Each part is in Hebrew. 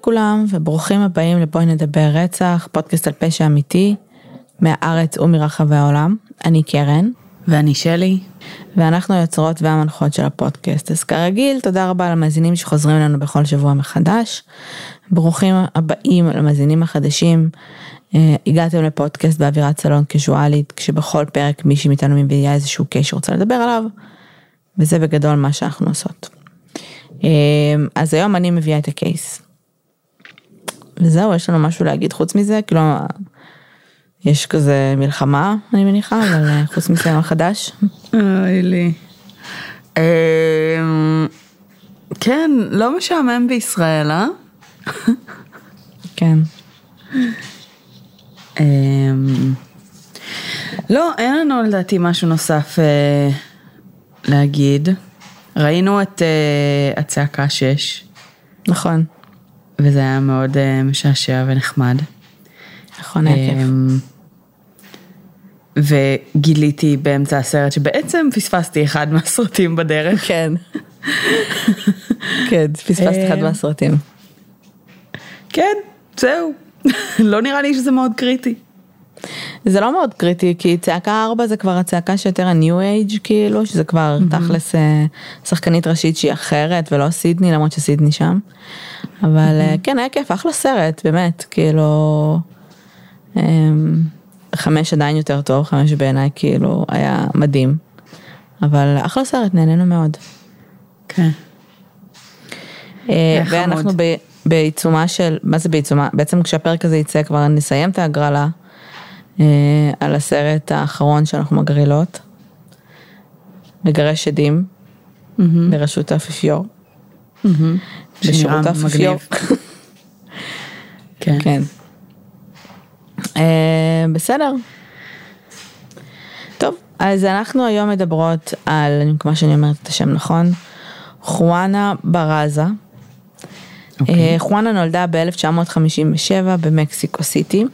לכולם וברוכים הבאים לבואי נדבר רצח, פודקאסט על פשע אמיתי מהארץ ומרחבי העולם. אני קרן. ואני שלי. ואנחנו היוצרות והמנחות של הפודקאסט. אז כרגיל, תודה רבה למאזינים שחוזרים אלינו בכל שבוע מחדש. ברוכים הבאים למאזינים החדשים. אה, הגעתם לפודקאסט באווירת סלון קזואלית, כשבכל פרק מישהי מאיתנו מביאה איזשהו קייס שרוצה לדבר עליו, וזה בגדול מה שאנחנו עושות. אה, אז היום אני מביאה את הקייס. וזהו, יש לנו משהו להגיד חוץ מזה? כאילו, יש כזה מלחמה, אני מניחה, אבל אה, חוץ מזה מה חדש? אוי לי. אמ, כן, לא משעמם בישראל, אה? כן. אמ, לא, אין לנו לדעתי משהו נוסף אה, להגיד. ראינו את אה, הצעקה 6, נכון, וזה היה מאוד אה, משעשע ונחמד. נכון, היה כיף. אמ, וגיליתי באמצע הסרט שבעצם פספסתי אחד מהסרטים בדרך. כן. כן, פספסתי אחד אה, מהסרטים. כן, זהו. לא נראה לי שזה מאוד קריטי. זה לא מאוד קריטי, כי צעקה 4 זה כבר הצעקה שיותר ה-new age כאילו, שזה כבר תכלס אה, שחקנית ראשית שהיא אחרת ולא סידני, למרות שסידני שם. אבל אה, כן, היה כיף, אחלה סרט, באמת, כאילו... אמ, חמש עדיין יותר טוב, חמש בעיניי כאילו היה מדהים. אבל אחלה סרט, נהנינו מאוד. כן. אה. ואנחנו ב- בעיצומה של, מה זה בעיצומה? בעצם כשהפרק הזה יצא כבר נסיים את ההגרלה אה, על הסרט האחרון שאנחנו מגרילות. לגרש עדים בראשות האפיפיור. שנראה בשירות האפיפיור. כן. כן. אה, בסדר. טוב, אז אנחנו היום מדברות על, אני מקווה שאני אומרת את השם נכון, חואנה ברזה. אוקיי. אה, חואנה נולדה ב-1957 במקסיקו סיטי.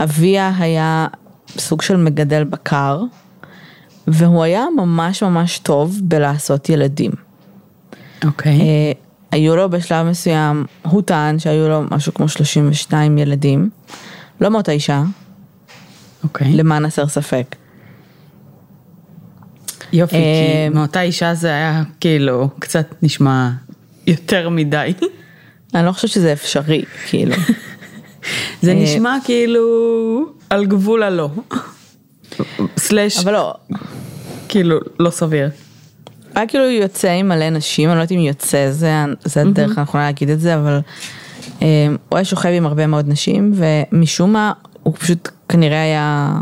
אביה היה סוג של מגדל בקר, והוא היה ממש ממש טוב בלעשות ילדים. אוקיי. אה, היו לו בשלב מסוים, הוא טען שהיו לו משהו כמו 32 ילדים, לא מאותה אישה, אוקיי. למען הסר ספק. יופי, כי אה, מאותה אישה זה היה כאילו קצת נשמע יותר מדי. אני לא חושבת שזה אפשרי, כאילו. זה אה, נשמע כאילו על גבול הלא. סלאש אבל לא, כאילו לא סביר. היה כאילו יוצא עם מלא נשים, אני לא יודעת אם יוצא זה, זה הדרך הנכונה להגיד את זה, אבל אה, הוא היה שוכב עם הרבה מאוד נשים, ומשום מה הוא פשוט כנראה היה,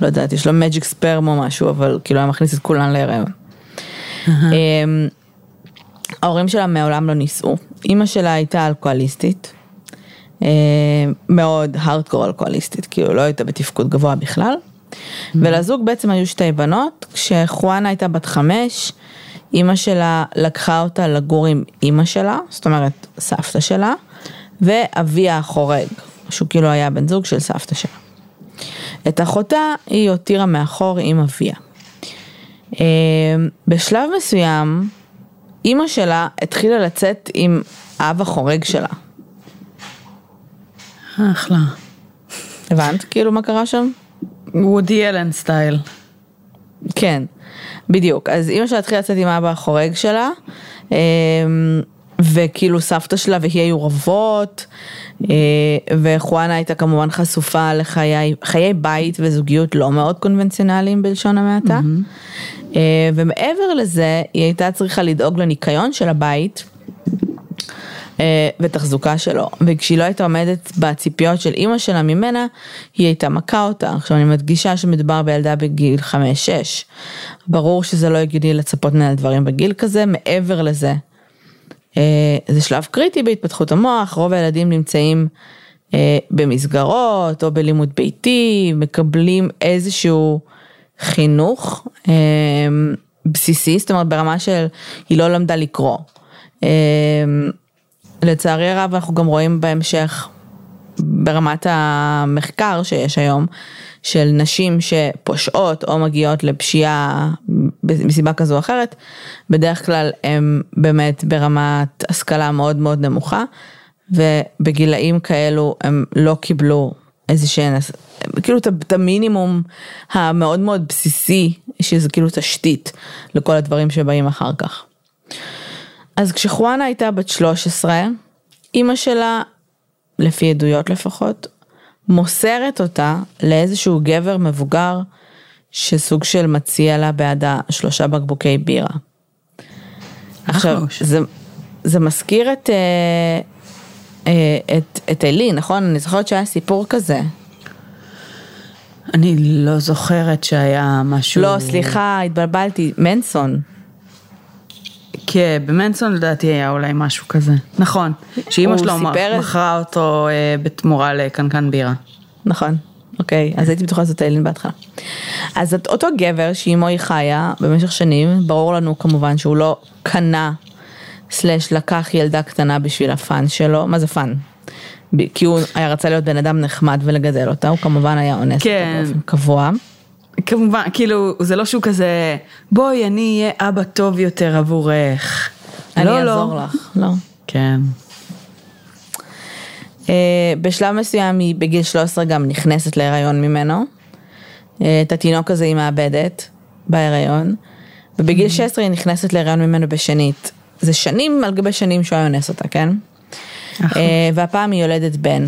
לא יודעת, יש לו מג'יק ספרם או משהו, אבל כאילו היה מכניס את כולן להיריון. אה, ההורים שלה מעולם לא נישאו, אימא שלה הייתה אלכוהוליסטית, אה, מאוד הארדקור אלכוהוליסטית, כאילו לא הייתה בתפקוד גבוה בכלל. ולזוג בעצם היו שתי בנות, כשחואנה הייתה בת חמש, אימא שלה לקחה אותה לגור עם אימא שלה, זאת אומרת סבתא שלה, ואביה החורג, שהוא כאילו היה בן זוג של סבתא שלה. את אחותה היא הותירה מאחור עם אביה. אה, בשלב מסוים, אימא שלה התחילה לצאת עם האב החורג שלה. אחלה. הבנת כאילו מה קרה שם? וודי אלן סטייל. כן, בדיוק. אז אימא שלה התחילה לצאת עם אבא החורג שלה, אמ, וכאילו סבתא שלה והיא היו רבות, אה, וחואנה הייתה כמובן חשופה לחיי חיי בית וזוגיות לא מאוד קונבנציונליים בלשון המעטה. אה, ומעבר לזה, היא הייתה צריכה לדאוג לניקיון של הבית. אה, ותחזוקה שלו, וכשהיא לא הייתה עומדת בציפיות של אימא שלה ממנה, היא הייתה מכה אותה. עכשיו אני מדגישה שמדובר בילדה בגיל 5-6. ברור שזה לא הגיוני לצפות לנהל דברים בגיל כזה, מעבר לזה. אה, זה שלב קריטי בהתפתחות המוח, רוב הילדים נמצאים אה, במסגרות או בלימוד ביתי, מקבלים איזשהו חינוך בסיסי, זאת אומרת ברמה של היא לא למדה לקרוא. לצערי הרב אנחנו גם רואים בהמשך ברמת המחקר שיש היום, של נשים שפושעות או מגיעות לפשיעה מסיבה כזו או אחרת, בדרך כלל הם באמת ברמת השכלה מאוד מאוד נמוכה, ובגילאים כאלו הם לא קיבלו איזה שהן, כאילו את המינימום המאוד מאוד בסיסי, שזה כאילו תשתית לכל הדברים שבאים אחר כך. אז כשחואנה הייתה בת 13, אימא שלה, לפי עדויות לפחות, מוסרת אותה לאיזשהו גבר מבוגר שסוג של מציע לה בעדה שלושה בקבוקי בירה. עכשיו, זה, זה מזכיר את, אה, אה, את, את אלי, נכון? אני זוכרת שהיה סיפור כזה. אני לא זוכרת שהיה משהו... לא, סליחה, התבלבלתי, מנסון. כן, במנסון לדעתי היה אולי משהו כזה. נכון, שאימא שלו סיפר... מכרה אותו אה, בתמורה לקנקן בירה. נכון, אוקיי, אז הייתי בטוחה שזאת איילין בהתחלה. אז אותו גבר שאימו היא חיה במשך שנים, ברור לנו כמובן שהוא לא קנה, slash לקח ילדה קטנה בשביל ה fun שלו, מה זה fun? כי הוא היה רצה להיות בן אדם נחמד ולגדל אותה, הוא כמובן היה אונס כן. באופן קבוע. כמובן, כאילו, זה לא שהוא כזה, בואי, אני אהיה אבא טוב יותר עבורך. אני לא, לא. אעזור לא. לך, לא. כן. Uh, בשלב מסוים היא בגיל 13 גם נכנסת להיריון ממנו. Uh, את התינוק הזה היא מאבדת בהיריון. ובגיל 16 mm-hmm. היא נכנסת להיריון ממנו בשנית. זה שנים על גבי שנים שהוא היה אונס אותה, כן? Uh, והפעם היא יולדת בן.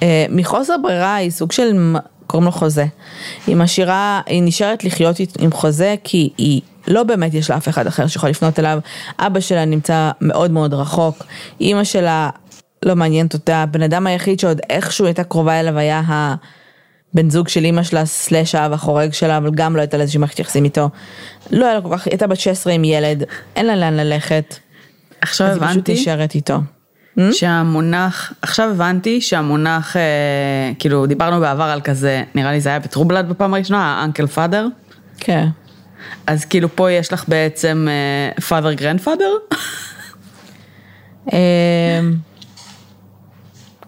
Uh, מחוסר ברירה היא סוג של קוראים לו חוזה. היא משאירה, היא נשארת לחיות עם חוזה כי היא לא באמת יש לה אף אחד אחר שיכול לפנות אליו. אבא שלה נמצא מאוד מאוד רחוק, אימא שלה לא מעניינת אותה, הבן אדם היחיד שעוד איכשהו הייתה קרובה אליו היה הבן זוג של אימא שלה, סלאש האב החורג שלה, אבל גם לא הייתה לה איזושהי מערכת יחסים איתו. לא היה לה כל כך, היא הייתה בת 16 עם ילד, אין לה לאן ללכת. עכשיו הבנתי. אז היא פשוט נשארת איתו. Hmm? שהמונח, עכשיו הבנתי שהמונח, אה, כאילו דיברנו בעבר על כזה, נראה לי זה היה ב True Blood בפעם הראשונה, ה uncle father. כן. אז כאילו פה יש לך בעצם father grandfather?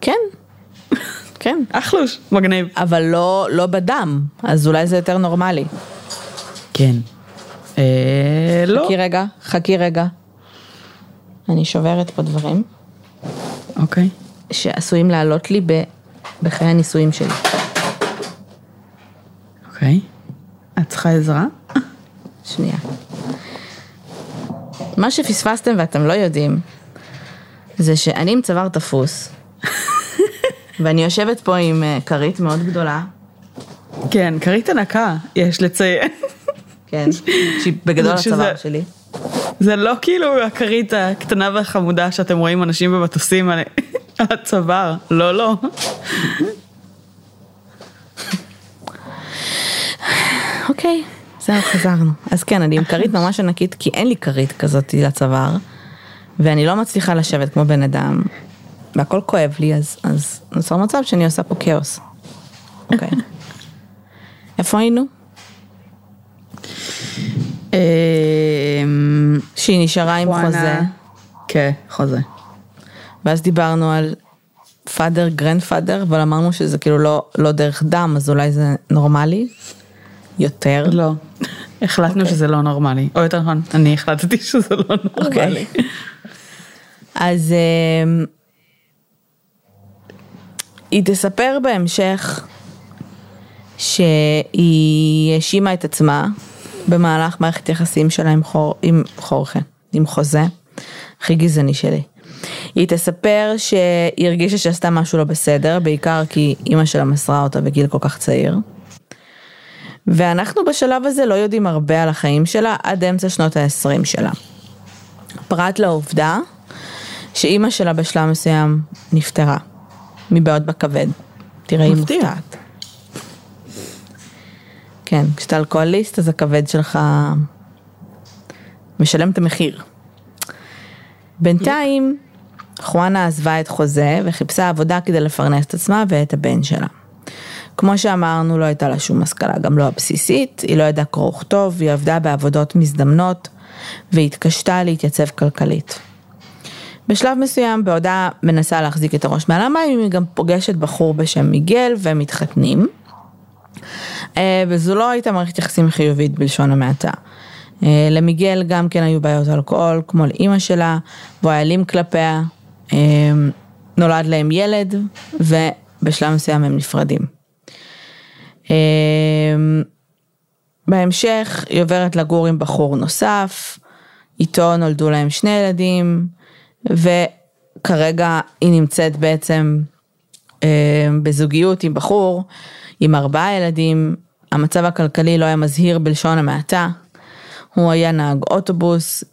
כן, כן. אחלוש, מגניב. אבל לא, לא בדם, אז אולי זה יותר נורמלי. כן. אה, לא. חכי רגע, חכי רגע. אני שוברת פה דברים. אוקיי. שעשויים לעלות לי בחיי הנישואים שלי. אוקיי. את צריכה עזרה? שנייה. מה שפספסתם ואתם לא יודעים, זה שאני עם צוואר תפוס, ואני יושבת פה עם אה, כרית מאוד גדולה. כן, כרית ענקה, יש לציין. כן, שהיא בגדול הצוואר שלי. זה לא כאילו הכרית הקטנה והחמודה שאתם רואים אנשים במטוסים על הצוואר, לא, לא. אוקיי, זהו, חזרנו. אז כן, אני עם כרית ממש ענקית, כי אין לי כרית כזאת לצוואר, ואני לא מצליחה לשבת כמו בן אדם, והכל כואב לי, אז, אז נוצר מצב שאני עושה פה כאוס. אוקיי. איפה היינו? אמ, שהיא נשארה עם חוזה. כן, חוזה. ואז דיברנו על father, grandfather, אבל אמרנו שזה כאילו לא, לא דרך דם, אז אולי זה נורמלי? יותר? לא. החלטנו okay. אוקיי. שזה לא נורמלי, או יותר נכון, אני החלטתי שזה לא נורמלי. Okay. אז אמ, היא תספר בהמשך שהיא האשימה את עצמה במהלך מערכת יחסים שלה עם, חור, עם חורכה, עם חוזה, הכי גזעני שלי. היא תספר שהיא הרגישה שעשתה משהו לא בסדר, בעיקר כי אימא שלה מסרה אותה בגיל כל כך צעיר. ואנחנו בשלב הזה לא יודעים הרבה על החיים שלה עד אמצע שנות ה-20 שלה. פרט לעובדה שאימא שלה בשלב מסוים נפטרה מבעיות בכבד. תראה, היא מופתעת. כן, כשאתה אלכוהוליסט אז הכבד שלך משלם את המחיר. בינתיים, חואנה עזבה את חוזה וחיפשה עבודה כדי לפרנס את עצמה ואת הבן שלה. כמו שאמרנו, לא הייתה לה שום השכלה, גם לא הבסיסית, היא לא ידעה קרוא וכתוב, היא עבדה בעבודות מזדמנות והתקשתה להתייצב כלכלית. בשלב מסוים, בעודה מנסה להחזיק את הראש מעל המים, היא גם פוגשת בחור בשם מיגל ומתחתנים. וזו לא הייתה מערכת יחסים חיובית בלשון המעטה. אה, למיגל גם כן היו בעיות אלכוהול, כמו לאימא שלה, והוא היה אלים כלפיה. אה, נולד להם ילד, ובשלב מסוים הם נפרדים. בהמשך היא עוברת לגור עם בחור נוסף, איתו נולדו להם שני ילדים, וכרגע היא נמצאת בעצם בזוגיות עם בחור עם ארבעה ילדים, המצב הכלכלי לא היה מזהיר בלשון המעטה, הוא היה נהג אוטובוס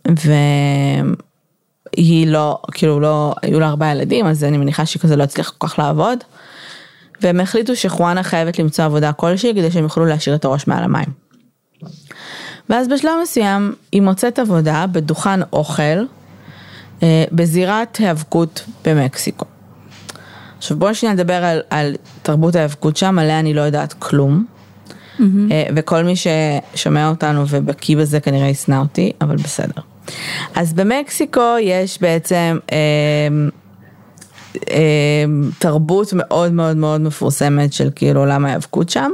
והיא לא, כאילו לא, היו לה ארבעה ילדים אז אני מניחה שהיא כזה לא הצליחה כל כך לעבוד. והם החליטו שחואנה חייבת למצוא עבודה כלשהי כדי שהם יוכלו להשאיר את הראש מעל המים. ואז בשלב מסוים היא מוצאת עבודה בדוכן אוכל אה, בזירת היאבקות במקסיקו. עכשיו בואו שנייה נדבר על, על תרבות ההיאבקות שם, עליה אני לא יודעת כלום. Mm-hmm. וכל מי ששומע אותנו ובקיא בזה כנראה ישנא אותי, אבל בסדר. אז במקסיקו יש בעצם אה, אה, תרבות מאוד מאוד מאוד מפורסמת של כאילו עולם ההיאבקות שם,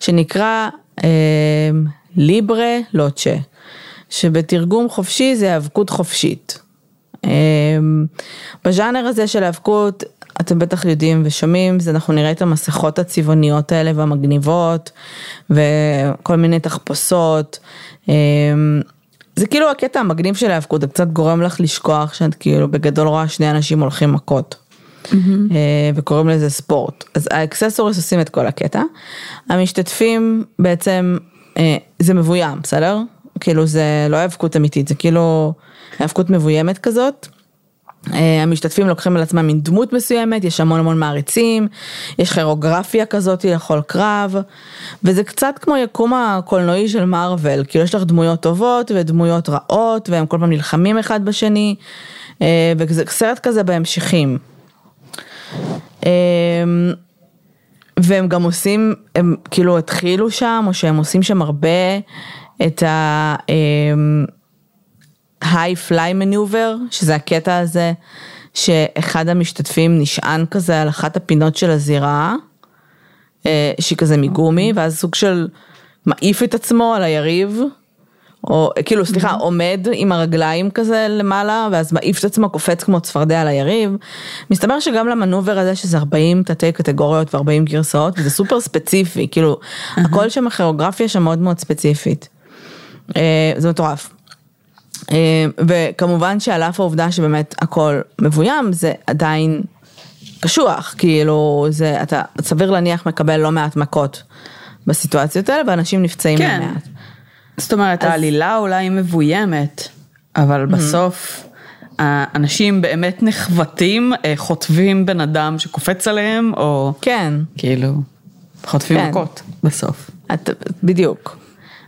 שנקרא אה, ליברה לוצ'ה, שבתרגום חופשי זה היאבקות חופשית. אה, בז'אנר הזה של היאבקות אתם בטח יודעים ושומעים, זה אנחנו נראה את המסכות הצבעוניות האלה והמגניבות, וכל מיני תחפושות. אמ, זה כאילו הקטע המגניב של ההאבקות, זה קצת גורם לך לשכוח שאת כאילו בגדול רואה שני אנשים הולכים מכות. Mm-hmm. וקוראים לזה ספורט. אז האקססוריס עושים את כל הקטע. המשתתפים בעצם, אה, זה מבוים, בסדר? כאילו זה לא האבקות אמיתית, זה כאילו האבקות מבוימת כזאת. אה, המשתתפים לוקחים על עצמם מין דמות מסוימת, יש המון המון מעריצים, יש כוריאוגרפיה כזאת לכל קרב, וזה קצת כמו יקום הקולנועי של מארוול, כאילו יש לך דמויות טובות ודמויות רעות, והם כל פעם נלחמים אחד בשני, אה, וזה סרט כזה בהמשכים. אה, והם גם עושים, הם כאילו התחילו שם, או שהם עושים שם הרבה את ה... היי פליי מנובר, שזה הקטע הזה שאחד המשתתפים נשען כזה על אחת הפינות של הזירה, אה, שהיא כזה מגומי, ואז סוג של מעיף את עצמו על היריב, או כאילו סליחה, עומד עם הרגליים כזה למעלה, ואז מעיף את עצמו, קופץ כמו צפרדע על היריב. מסתבר שגם למנובר הזה שזה 40 תתי קטגוריות ו-40 גרסאות, וזה סופר ספציפי, כאילו, הכל שם הכיאוגרפיה שם מאוד מאוד ספציפית. אה, זה מטורף. אה, וכמובן שעל אף העובדה שבאמת הכל מבוים, זה עדיין קשוח, כאילו זה, אתה סביר להניח מקבל לא מעט מכות בסיטואציות האלה, ואנשים נפצעים כן. לא מעט. זאת אומרת, אז... העלילה אולי מבוימת, אבל mm-hmm. בסוף האנשים באמת נחבטים, אה, חוטבים בן אדם שקופץ עליהם, או... כן. כאילו, חוטפים כן. מכות בסוף. את, בדיוק.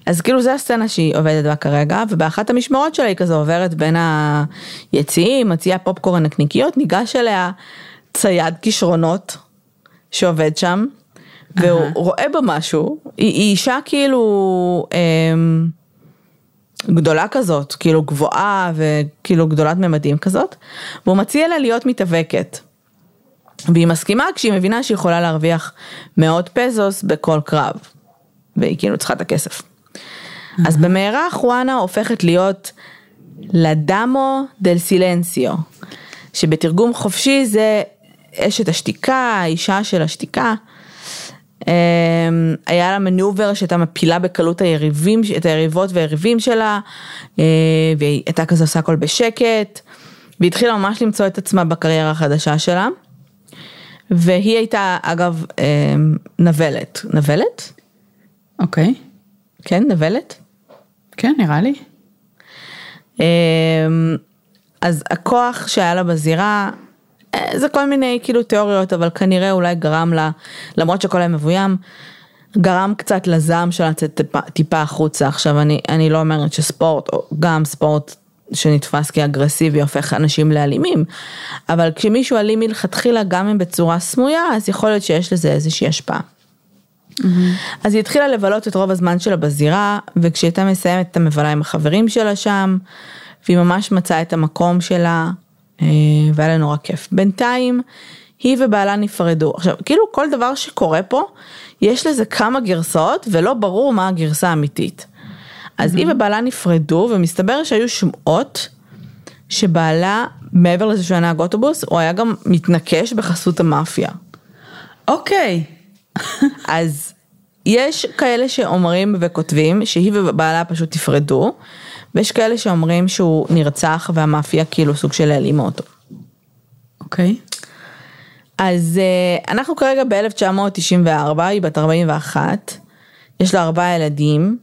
אז כאילו זה הסצנה שהיא עובדת בה כרגע, ובאחת המשמרות שלה היא כזה עוברת בין היציעים, מציעה פופקורן נקניקיות, ניגש אליה צייד כישרונות שעובד שם, והוא uh-huh. רואה בה משהו, היא, היא אישה כאילו אמ, גדולה כזאת, כאילו גבוהה וכאילו גדולת ממדים כזאת, והוא מציע לה להיות מתאבקת. והיא מסכימה כשהיא מבינה שהיא יכולה להרוויח מאות פזוס בכל קרב, והיא כאילו צריכה את הכסף. אז במהרה חואנה הופכת להיות לדמו דל סילנסיו, שבתרגום חופשי זה אשת השתיקה, האישה של השתיקה. אמ, היה לה מנובר שהייתה מפילה בקלות היריבים, את היריבות והיריבים שלה, אה, והיא הייתה כזה עושה הכל בשקט, והיא התחילה ממש למצוא את עצמה בקריירה החדשה שלה. והיא הייתה אגב אמ, נבלת, נבלת? אוקיי. Okay. כן, נבלת? כן, נראה לי. אמ, אז הכוח שהיה לה בזירה, אה, זה כל מיני כאילו תיאוריות, אבל כנראה אולי גרם לה, למרות שהכל היה מבוים, גרם קצת לזעם שלה לצאת טיפה, טיפה החוצה. עכשיו אני, אני לא אומרת שספורט, או גם ספורט שנתפס כאגרסיבי הופך אנשים לאלימים, אבל כשמישהו אלים מלכתחילה, גם אם בצורה סמויה, אז יכול להיות שיש לזה איזושהי השפעה. Mm-hmm. אז היא התחילה לבלות את רוב הזמן שלה בזירה, וכשהיא הייתה מסיימת את המבלה עם החברים שלה שם, והיא ממש מצאה את המקום שלה, אה, והיה לה נורא כיף. בינתיים היא ובעלה נפרדו. עכשיו, כאילו כל דבר שקורה פה, יש לזה כמה גרסאות ולא ברור מה הגרסה האמיתית. אז היא ובעלה נפרדו ומסתבר שהיו שמועות שבעלה, מעבר לזה שהוא היה נהג אוטובוס, הוא היה גם מתנקש בחסות המאפיה. אוקיי. אז יש כאלה שאומרים וכותבים שהיא ובעלה פשוט נפרדו, ויש כאלה שאומרים שהוא נרצח והמאפיה כאילו סוג של העלימה אותו. אוקיי. אז אה, אנחנו כרגע ב-1994, היא בת 41, יש לה ארבעה ילדים,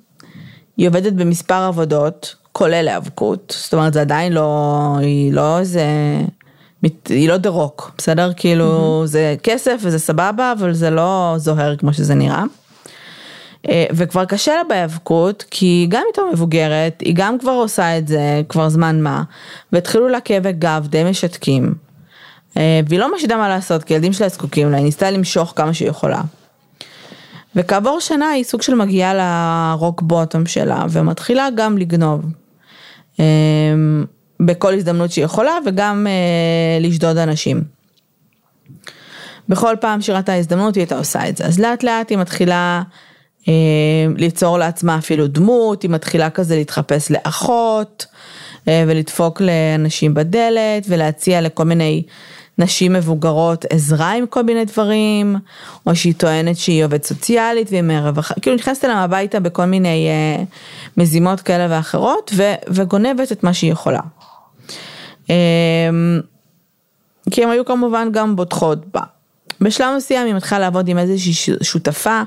היא עובדת במספר עבודות, כולל היאבקות, זאת אומרת זה עדיין לא, היא לא איזה, היא לא דה רוק, בסדר? כאילו mm-hmm. זה כסף וזה סבבה, אבל זה לא זוהר כמו שזה נראה. אה, וכבר קשה לה בהיאבקות, כי היא גם יותר מבוגרת, היא גם כבר עושה את זה כבר זמן מה, והתחילו לה כאבי גב די משתקים. אה, והיא לא משנה מה לעשות, כי ילדים שלה זקוקים לה, היא ניסתה למשוך כמה שהיא יכולה. וכעבור שנה היא סוג של מגיעה לרוק בוטום שלה, ומתחילה גם לגנוב. אה, בכל הזדמנות שהיא יכולה, וגם לשדוד אנשים. בכל פעם שירת ההזדמנות היא הייתה עושה את זה, אז לאט לאט היא מתחילה אה, ליצור לעצמה אפילו דמות, היא מתחילה כזה להתחפש לאחות אה, ולדפוק לאנשים בדלת ולהציע לכל מיני נשים מבוגרות עזרה עם כל מיני דברים, או שהיא טוענת שהיא עובדת סוציאלית והיא מהרווחה, כאילו נכנסת אליהם הביתה בכל מיני אה, מזימות כאלה ואחרות ו, וגונבת את מה שהיא יכולה. כי הם היו כמובן גם בוטחות בה. בשלב מסוים היא מתחילה לעבוד עם איזושהי שותפה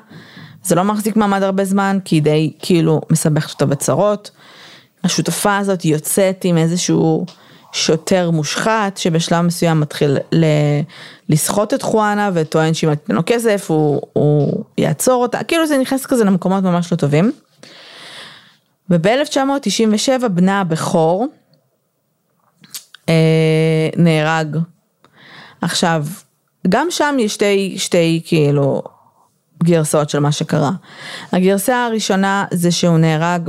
זה לא מחזיק מעמד הרבה זמן, כי היא די כאילו מסבכת אותה בצרות. השותפה הזאת יוצאת עם איזשהו שוטר מושחת, שבשלב מסוים מתחיל ל... לסחוט את חואנה וטוען שאם תיתן לו כסף הוא, הוא יעצור אותה, כאילו זה נכנס כזה למקומות ממש לא טובים. וב-1997 בנה הבכור אה, נהרג. עכשיו, גם שם יש שתי, שתי כאילו גרסאות של מה שקרה. הגרסה הראשונה זה שהוא נהרג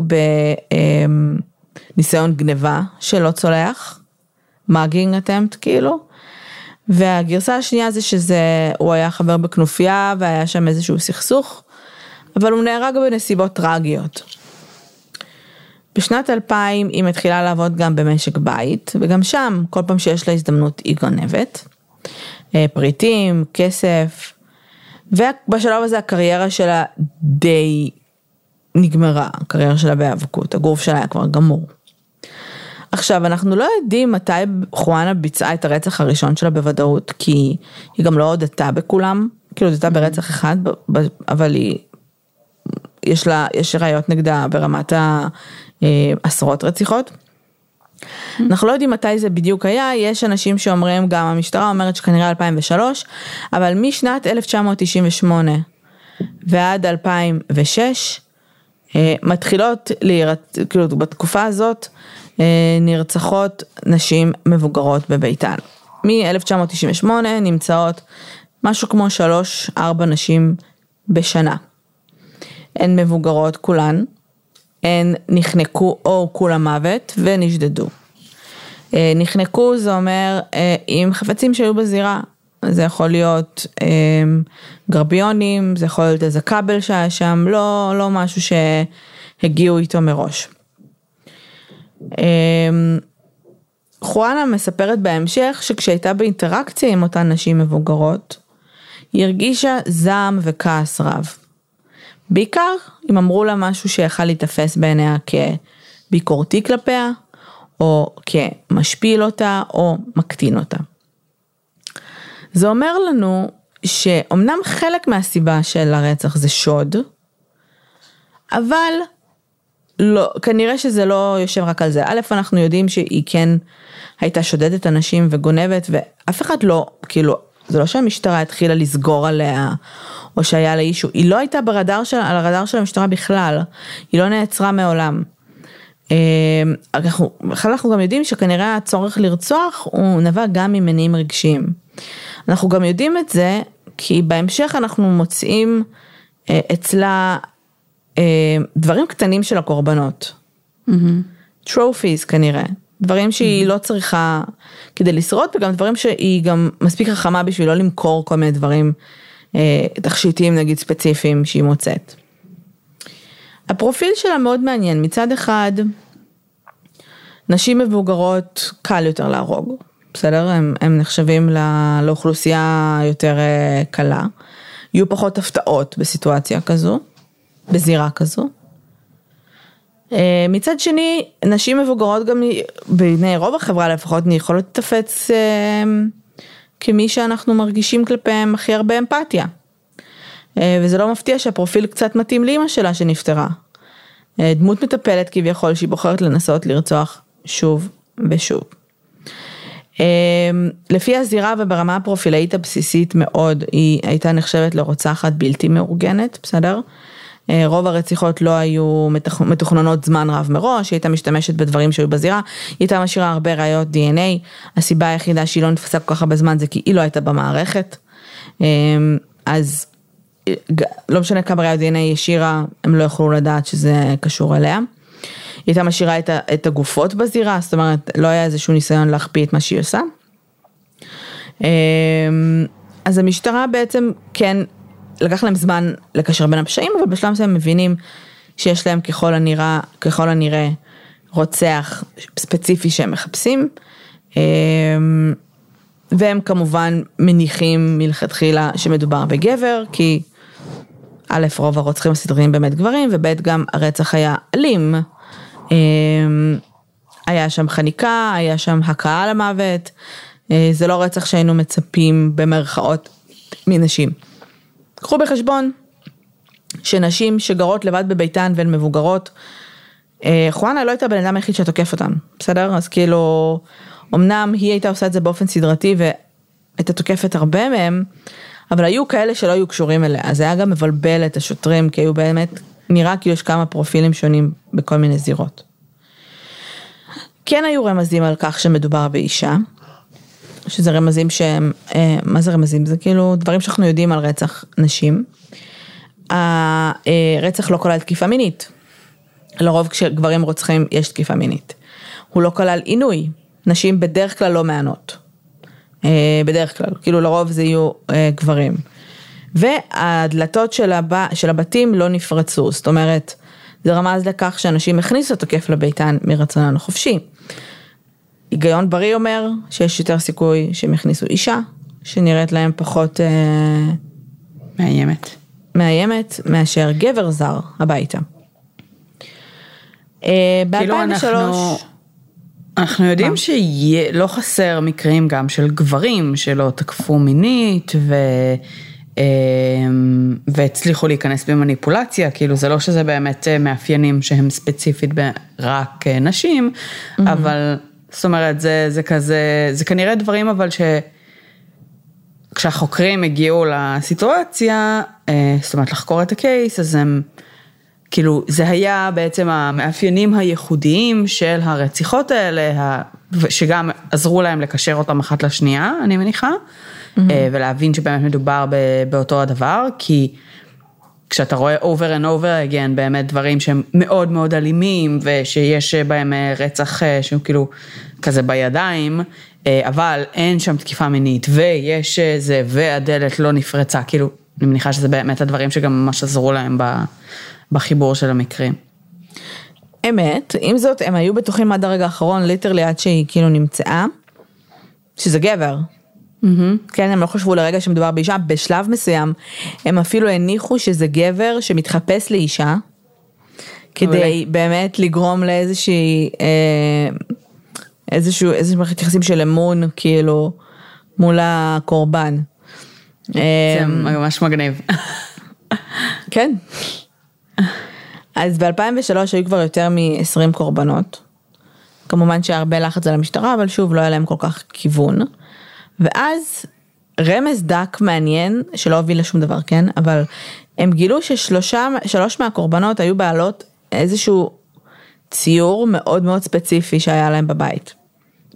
בניסיון גניבה שלא צולח, מאגינג אטמפט כאילו, והגרסה השנייה זה שזה, הוא היה חבר בכנופיה והיה שם איזשהו סכסוך, אבל הוא נהרג בנסיבות טרגיות. בשנת 2000 היא מתחילה לעבוד גם במשק בית, וגם שם כל פעם שיש לה הזדמנות היא גונבת. אה, פריטים, כסף, ובשלב הזה הקריירה שלה די נגמרה, הקריירה שלה בהיאבקות, הגוף שלה היה כבר גמור. עכשיו, אנחנו לא יודעים מתי חואנה ביצעה את הרצח הראשון שלה בוודאות, כי היא גם לא הודתה בכולם, כאילו הודתה ברצח אחד, אבל היא, יש לה, יש ראיות נגדה ברמת העשרות אה, רציחות. אנחנו לא יודעים מתי זה בדיוק היה, יש אנשים שאומרים, גם המשטרה אומרת שכנראה 2003, אבל משנת 1998 ועד 2006, אה, מתחילות להירצ... כאילו בתקופה הזאת אה, נרצחות נשים מבוגרות בביתן. מ-1998 נמצאות משהו כמו 3-4 נשים בשנה. הן מבוגרות כולן, הן נחנקו או כולם מוות ונשדדו. אה, נחנקו זה אומר אה, עם חפצים שהיו בזירה, זה יכול להיות אה, גרביונים, זה יכול להיות איזה כבל שהיה שם, לא, לא משהו שהגיעו איתו מראש. חואנה מספרת בהמשך שכשהייתה באינטראקציה עם אותן נשים מבוגרות, היא הרגישה זעם וכעס רב. בעיקר אם אמרו לה משהו שיכל להיתפס בעיניה כביקורתי כלפיה, או כמשפיל אותה, או מקטין אותה. זה אומר לנו שאומנם חלק מהסיבה של הרצח זה שוד, אבל לא, כנראה שזה לא יושב רק על זה. א', אנחנו יודעים שהיא כן הייתה שודדת אנשים וגונבת, ואף אחד לא, כאילו, זה לא שהמשטרה התחילה לסגור עליה, או שהיה לה אישו, היא לא הייתה ברדאר של, על הרדאר של המשטרה בכלל, היא לא נעצרה מעולם. אה, אנחנו, בכלל אנחנו גם יודעים שכנראה הצורך לרצוח הוא נבע גם ממניעים רגשיים. אנחנו גם יודעים את זה כי בהמשך אנחנו מוצאים אה, אצלה אה, דברים קטנים של הקורבנות. mm-hmm. כנראה, דברים שהיא לא צריכה כדי לשרוד וגם דברים שהיא גם מספיק חכמה בשביל לא למכור כל מיני דברים אה, תכשיטים נגיד ספציפיים שהיא מוצאת. הפרופיל שלה מאוד מעניין, מצד אחד נשים מבוגרות קל יותר להרוג, בסדר? הם, הם נחשבים לא, לאוכלוסייה יותר אה, קלה, יהיו פחות הפתעות בסיטואציה כזו, בזירה כזו. אה, מצד שני, נשים מבוגרות גם בעיני רוב החברה לפחות יכולות לתפץ אה, כמי שאנחנו מרגישים כלפיהם הכי הרבה אמפתיה. אה, וזה לא מפתיע שהפרופיל קצת מתאים לאימא שלה שנפטרה. דמות מטפלת כביכול שהיא בוחרת לנסות לרצוח שוב ושוב. לפי הזירה וברמה הפרופילאית הבסיסית מאוד, היא הייתה נחשבת לרוצחת בלתי מאורגנת, בסדר? אה, רוב הרציחות לא היו מתוכננות זמן רב מראש, היא הייתה משתמשת בדברים שהיו בזירה, היא הייתה משאירה הרבה ראיות DNA, הסיבה היחידה שהיא לא נתפסה כל כך הרבה זמן זה כי היא לא הייתה במערכת. אה, אז לא משנה כמה ראיות DNA היא השאירה, הם לא יכלו לדעת שזה קשור אליה. היא הייתה משאירה את הגופות בזירה, זאת אומרת לא היה איזשהו ניסיון להחפיא את מה שהיא עושה. אה, אז המשטרה בעצם כן לקח להם זמן לקשר בין הפשעים, אבל בשלב מסוים הם מבינים שיש להם ככל הנראה, ככל הנראה רוצח ספציפי שהם מחפשים. אמ, והם כמובן מניחים מלכתחילה שמדובר בגבר, כי א', רוב הרוצחים הסדריים באמת גברים, וב', גם הרצח היה אלים. אמ, היה שם חניקה, היה שם הכאה למוות, אה, זה לא רצח שהיינו מצפים במרכאות מנשים. קחו בחשבון שנשים שגרות לבד בביתן והן מבוגרות, אה, חואנה לא הייתה הבן אדם היחיד שתוקף אותן, בסדר? אז כאילו, אמנם היא הייתה עושה את זה באופן סדרתי והייתה תוקפת הרבה מהם, אבל היו כאלה שלא היו קשורים אליה, זה היה גם מבלבל את השוטרים, כי היו באמת, נראה כאילו יש כמה פרופילים שונים בכל מיני זירות. כן היו רמזים על כך שמדובר באישה, שזה רמזים שהם, אה, מה זה רמזים? זה כאילו דברים שאנחנו יודעים על רצח נשים. הרצח לא כולל תקיפה מינית. לרוב כשגברים רוצחים יש תקיפה מינית. הוא לא כלל עינוי, נשים בדרך כלל לא מענות. אה, בדרך כלל, כאילו לרוב זה יהיו אה, גברים. והדלתות של, הב... של הבתים לא נפרצו, זאת אומרת, זה רמז לכך שאנשים הכניסו תוקף לביתן מרצונן החופשי. היגיון בריא אומר שיש יותר סיכוי שהם יכניסו אישה, שנראית להם פחות... אה, מאיימת. מאיימת מאשר גבר זר הביתה. אה, כאילו אנחנו, אנחנו יודעים שלא חסר מקרים גם של גברים שלא תקפו מינית ו... אה, והצליחו להיכנס במניפולציה, כאילו זה לא שזה באמת מאפיינים שהם ספציפית רק נשים, mm-hmm. אבל זאת אומרת, זה, זה כזה, זה כנראה דברים אבל ש... כשהחוקרים הגיעו לסיטואציה, אה, זאת אומרת לחקור את הקייס, אז הם, כאילו, זה היה בעצם המאפיינים הייחודיים של הרציחות האלה, שגם עזרו להם לקשר אותם אחת לשנייה, אני מניחה, mm-hmm. ולהבין שבאמת מדובר באותו הדבר, כי כשאתה רואה over and over again באמת דברים שהם מאוד מאוד אלימים ושיש בהם אה, רצח אה, שהוא כאילו כזה בידיים, אה, אבל אין שם תקיפה מינית ויש זה והדלת לא נפרצה, כאילו אני מניחה שזה באמת הדברים שגם ממש עזרו להם בחיבור של המקרים. אמת, עם זאת הם היו בטוחים עד הרגע האחרון ליטרלי עד שהיא כאילו נמצאה, שזה גבר, Mm-hmm. כן, הם לא חשבו לרגע שמדובר באישה, בשלב מסוים הם אפילו הניחו שזה גבר שמתחפש לאישה, כדי באמת לגרום לאיזושהי, אה, איזשהו, איזשהו מערכת יחסים של אמון, כאילו, מול הקורבן. זה אה, ממש מגניב. כן. אז ב-2003 היו כבר יותר מ-20 קורבנות. כמובן שהיה הרבה לחץ על המשטרה, אבל שוב, לא היה להם כל כך כיוון. ואז רמז דק מעניין שלא הוביל לשום דבר כן אבל הם גילו ששלוש מהקורבנות היו בעלות איזשהו ציור מאוד מאוד ספציפי שהיה להם בבית.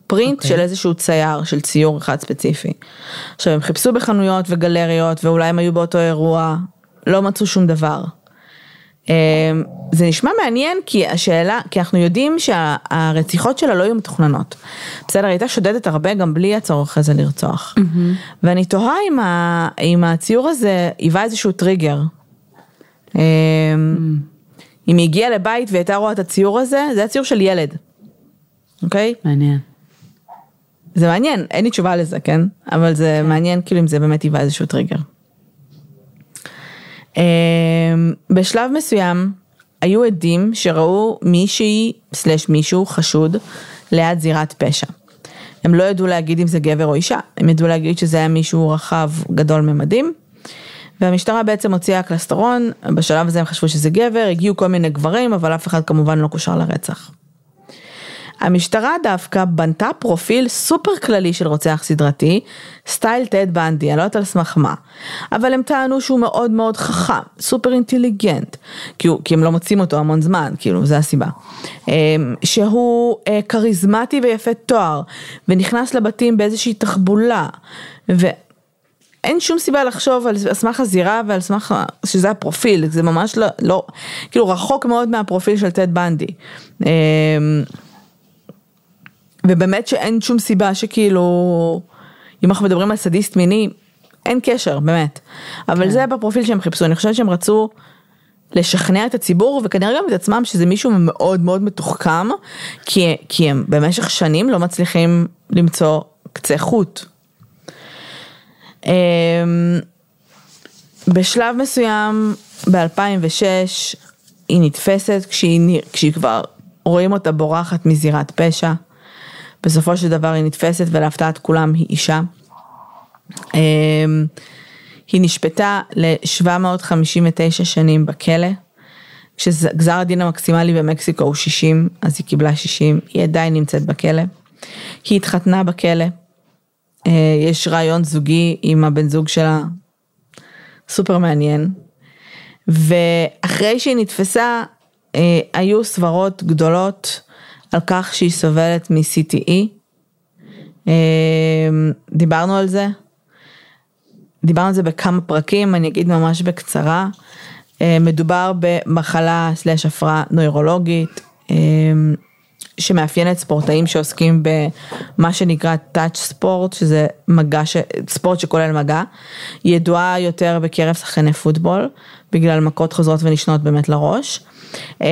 פרינט okay. אוקיי. של איזשהו צייר של ציור אחד ספציפי. עכשיו הם חיפשו בחנויות וגלריות ואולי הם היו באותו אירוע לא מצאו שום דבר. זה נשמע מעניין כי השאלה, כי אנחנו יודעים שהרציחות שלה לא היו מתוכננות. בסדר, הייתה שודדת הרבה גם בלי הצורך הזה לרצוח. Mm-hmm. ואני תוהה אם, ה, אם הציור הזה היווה איזשהו טריגר. Mm-hmm. אם היא הגיעה לבית והייתה רואה את הציור הזה, זה הציור של ילד. אוקיי? מעניין. זה מעניין, אין לי תשובה לזה, כן? אבל זה כן. מעניין כאילו אם זה באמת היווה איזשהו טריגר. בשלב מסוים היו עדים שראו מישהי סלש מישהו חשוד ליד זירת פשע. הם לא ידעו להגיד אם זה גבר או אישה, הם ידעו להגיד שזה היה מישהו רחב גדול ממדים. והמשטרה בעצם הוציאה קלסטרון, בשלב הזה הם חשבו שזה גבר, הגיעו כל מיני גברים, אבל אף אחד כמובן לא קושר לרצח. המשטרה דווקא בנתה פרופיל סופר כללי של רוצח סדרתי, סטייל טד בנדי, אני לא יודעת על סמך מה. אבל הם טענו שהוא מאוד מאוד חכם, סופר אינטליגנט, כי, הוא, כי הם לא מוצאים אותו המון זמן, כאילו, זה הסיבה. אמ, שהוא אה, כריזמטי ויפה תואר, ונכנס לבתים באיזושהי תחבולה, ו... אין שום סיבה לחשוב על סמך הזירה ועל סמך שזה הפרופיל, זה ממש לא, לא, כאילו רחוק מאוד מהפרופיל של טד בנדי. אמ, ובאמת שאין שום סיבה שכאילו, אם אנחנו מדברים על סדיסט מיני, אין קשר, באמת. אבל כן. זה בפרופיל שהם חיפשו, אני חושבת שהם רצו לשכנע את הציבור וכנראה גם את עצמם שזה מישהו מאוד מאוד מתוחכם, כי, כי הם במשך שנים לא מצליחים למצוא קצה חוט. אמ, בשלב מסוים, ב-2006, היא נתפסת כשהיא, כשהיא כבר רואים אותה בורחת מזירת פשע. בסופו של דבר היא נתפסת ולהפתעת כולם היא אישה. אמ, היא נשפטה ל-759 שנים בכלא, כשגזר הדין המקסימלי במקסיקו הוא 60, אז היא קיבלה 60, היא עדיין נמצאת בכלא. היא התחתנה בכלא, אה, יש רעיון זוגי עם הבן זוג שלה, סופר מעניין. ואחרי שהיא נתפסה, אה, היו סברות גדולות על כך שהיא סובלת מ-CTE. אמ, דיברנו על זה. דיברנו על זה בכמה פרקים, אני אגיד ממש בקצרה. אמ, מדובר במחלה סלש הפרעה נוירולוגית אמ, שמאפיינת ספורטאים שעוסקים במה שנקרא טאצ' ספורט, שזה מגע, ש... ספורט שכולל מגע. ידועה יותר בקרב שחקני פוטבול, בגלל מכות חוזרות ונשנות באמת לראש. אמ,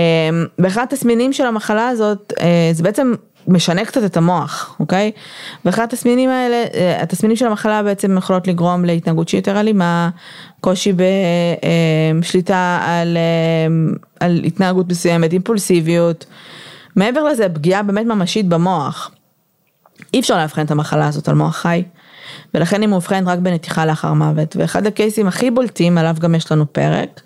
ואחד התסמינים של המחלה הזאת, אה, זה בעצם משנה קצת את המוח, אוקיי? ואחד התסמינים האלה, אה, התסמינים של המחלה בעצם יכולות לגרום להתנהגות שהיא יותר אלימה, קושי בשליטה על, אה, על התנהגות מסוימת, אימפולסיביות. מעבר לזה, פגיעה באמת ממשית במוח. אי אפשר לאבחן את המחלה הזאת על מוח חי, ולכן היא מאובחנת רק בנתיחה לאחר מוות. ואחד הקייסים הכי בולטים, עליו גם יש לנו פרק,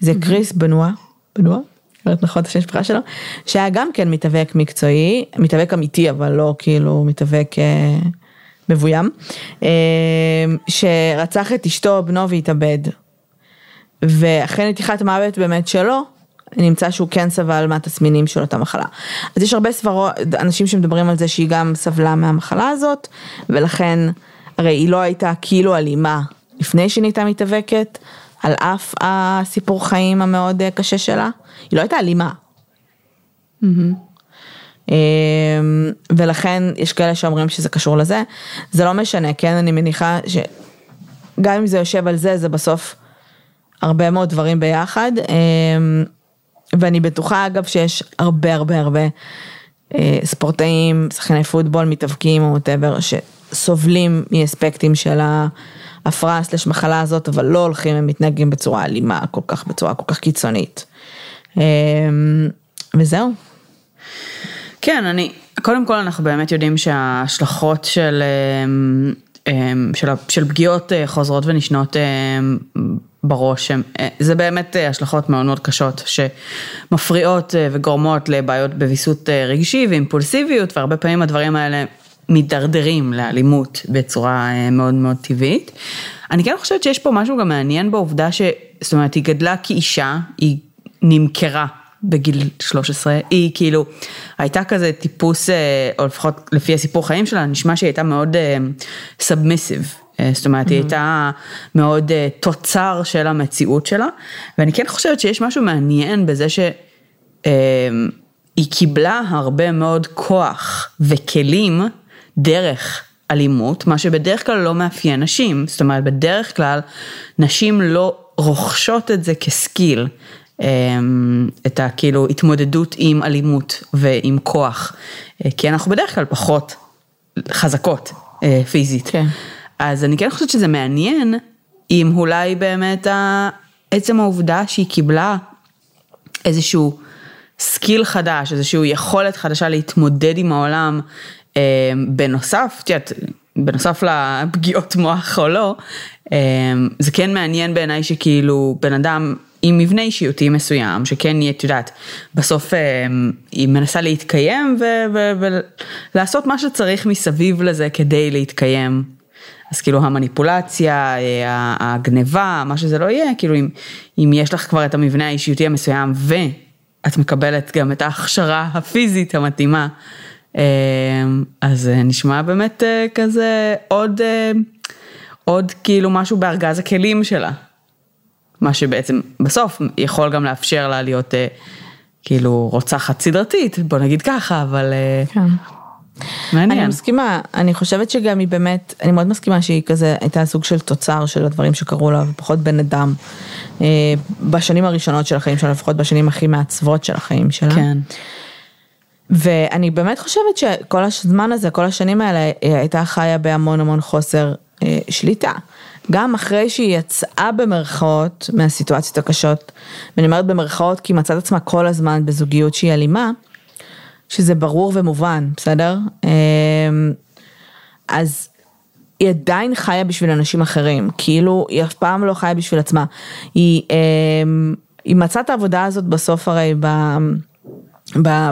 זה קריס בנואה, בנואה? אומרת נכון את השם המשפחה שלו, שהיה גם כן מתאבק מקצועי, מתאבק אמיתי אבל לא כאילו מתאבק אה, מבוים, אה, שרצח את אשתו, בנו והתאבד. ואחרי נתיחת מוות באמת שלו, נמצא שהוא כן סבל מהתסמינים של אותה מחלה. אז יש הרבה סברות, אנשים שמדברים על זה שהיא גם סבלה מהמחלה הזאת, ולכן, הרי היא לא הייתה כאילו אלימה לפני שהיא נהייתה מתאבקת, על אף הסיפור חיים המאוד אה, קשה שלה, היא לא הייתה אלימה. Mm-hmm. ולכן יש כאלה שאומרים שזה קשור לזה, זה לא משנה, כן, אני מניחה שגם אם זה יושב על זה, זה בסוף הרבה מאוד דברים ביחד, אמ, ואני בטוחה אגב שיש הרבה הרבה הרבה אה, ספורטאים, שחקני פוטבול, מתאבקים או וואטאבר, שסובלים מאספקטים של ה... הפרעה סלש מחלה הזאת, אבל לא הולכים, הם מתנהגים בצורה אלימה כל כך, בצורה כל כך קיצונית. אמ, וזהו. כן, אני, קודם כל אנחנו באמת יודעים שההשלכות של, אמ, אמ, של, של פגיעות אה, חוזרות ונשנות בראש, אה, זה באמת אה, השלכות מאוד מאוד קשות שמפריעות וגורמות לבעיות בוויסות רגשי ואימפולסיביות והרבה פעמים הדברים האלה מידרדרים לאלימות בצורה אה, מאוד מאוד טבעית. אני כן חושבת שיש פה משהו גם מעניין בעובדה ש... זאת אומרת, היא גדלה כאישה, היא נמכרה בגיל 13, היא כאילו הייתה כזה טיפוס, אה, או לפחות לפי הסיפור חיים שלה, נשמע שהיא הייתה מאוד סאבמיסיב. Uh, אה, זאת אומרת, היא הייתה מאוד אה, תוצר של המציאות שלה, ואני כן חושבת שיש משהו מעניין בזה שהיא קיבלה הרבה מאוד כוח וכלים דרך אלימות, מה שבדרך כלל לא מאפיין נשים, זאת אומרת, בדרך כלל נשים לא רוכשות את זה כסקיל. אמ, את הכאילו התמודדות עם אלימות ועם כוח, אה, כי אנחנו בדרך כלל פחות חזקות אה, פיזית. כן. אז אני כן חושבת שזה מעניין, אם אולי באמת עצם העובדה שהיא קיבלה איזשהו skill חדש, איזושהי יכולת חדשה להתמודד עם העולם, בנוסף, את יודעת, בנוסף לפגיעות מוח או לא, זה כן מעניין בעיניי שכאילו בן אדם עם מבנה אישיותי מסוים, שכן יהיה, את יודעת, בסוף אה, היא מנסה להתקיים ולעשות מה שצריך מסביב לזה כדי להתקיים. אז כאילו המניפולציה, אה, הגניבה, מה שזה לא יהיה, כאילו אם, אם יש לך כבר את המבנה האישיותי המסוים ואת מקבלת גם את ההכשרה הפיזית המתאימה, אז נשמע באמת כזה עוד, עוד כאילו משהו בארגז הכלים שלה. מה שבעצם בסוף יכול גם לאפשר לה להיות אה, כאילו רוצחת סדרתית, בוא נגיד ככה, אבל אה, כן. מעניין. אני מסכימה, אני חושבת שגם היא באמת, אני מאוד מסכימה שהיא כזה הייתה סוג של תוצר של הדברים שקרו לה, ופחות בן אדם. אה, בשנים הראשונות של החיים שלה, לפחות בשנים הכי מעצבות של החיים שלה. כן. ואני באמת חושבת שכל הזמן הזה, כל השנים האלה, היא הייתה חיה בהמון המון חוסר אה, שליטה. גם אחרי שהיא יצאה במרכאות מהסיטואציות הקשות, ואני אומרת במרכאות כי מצאת עצמה כל הזמן בזוגיות שהיא אלימה, שזה ברור ומובן, בסדר? אמ, אז היא עדיין חיה בשביל אנשים אחרים, כאילו היא אף פעם לא חיה בשביל עצמה. היא, אמ, היא מצאה את העבודה הזאת בסוף הרי ב...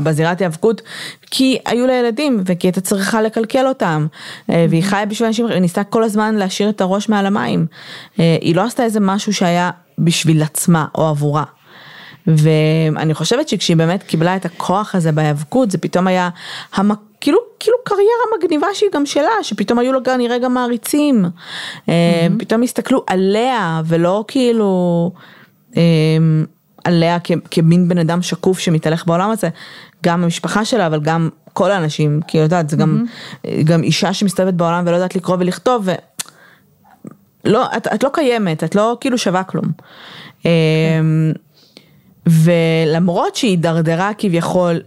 בזירת היאבקות, כי היו לה ילדים וכי הייתה צריכה לקלקל אותם אה, והיא חיה בשביל אנשים, היא ניסתה כל הזמן להשאיר את הראש מעל המים. אה, היא לא עשתה איזה משהו שהיה בשביל עצמה או עבורה. ואני חושבת שכשהיא באמת קיבלה את הכוח הזה בהיאבקות זה פתאום היה המ... כאילו, כאילו קריירה מגניבה שהיא גם שלה, שפתאום היו לו נראה גם מעריצים. Mm-hmm. פתאום הסתכלו עליה ולא כאילו עליה כמין בן אדם שקוף שמתהלך בעולם הזה, גם המשפחה שלה, אבל גם כל האנשים, כי יודעת, זה גם, mm-hmm. גם אישה שמסתובבת בעולם ולא יודעת לקרוא ולכתוב, ו... לא, את, את לא קיימת, את לא כאילו שווה כלום. Okay. אמ, ולמרות שהיא הידרדרה כביכול